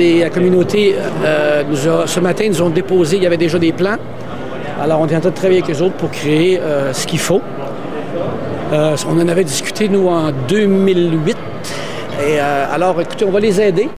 Et la communauté, euh, nous a- ce matin, nous ont déposé, il y avait déjà des plans. Alors, on est en train de travailler avec eux autres pour créer euh, ce qu'il faut. Euh, on en avait discuté, nous, en 2008. Et alors, écoutez, on va les aider.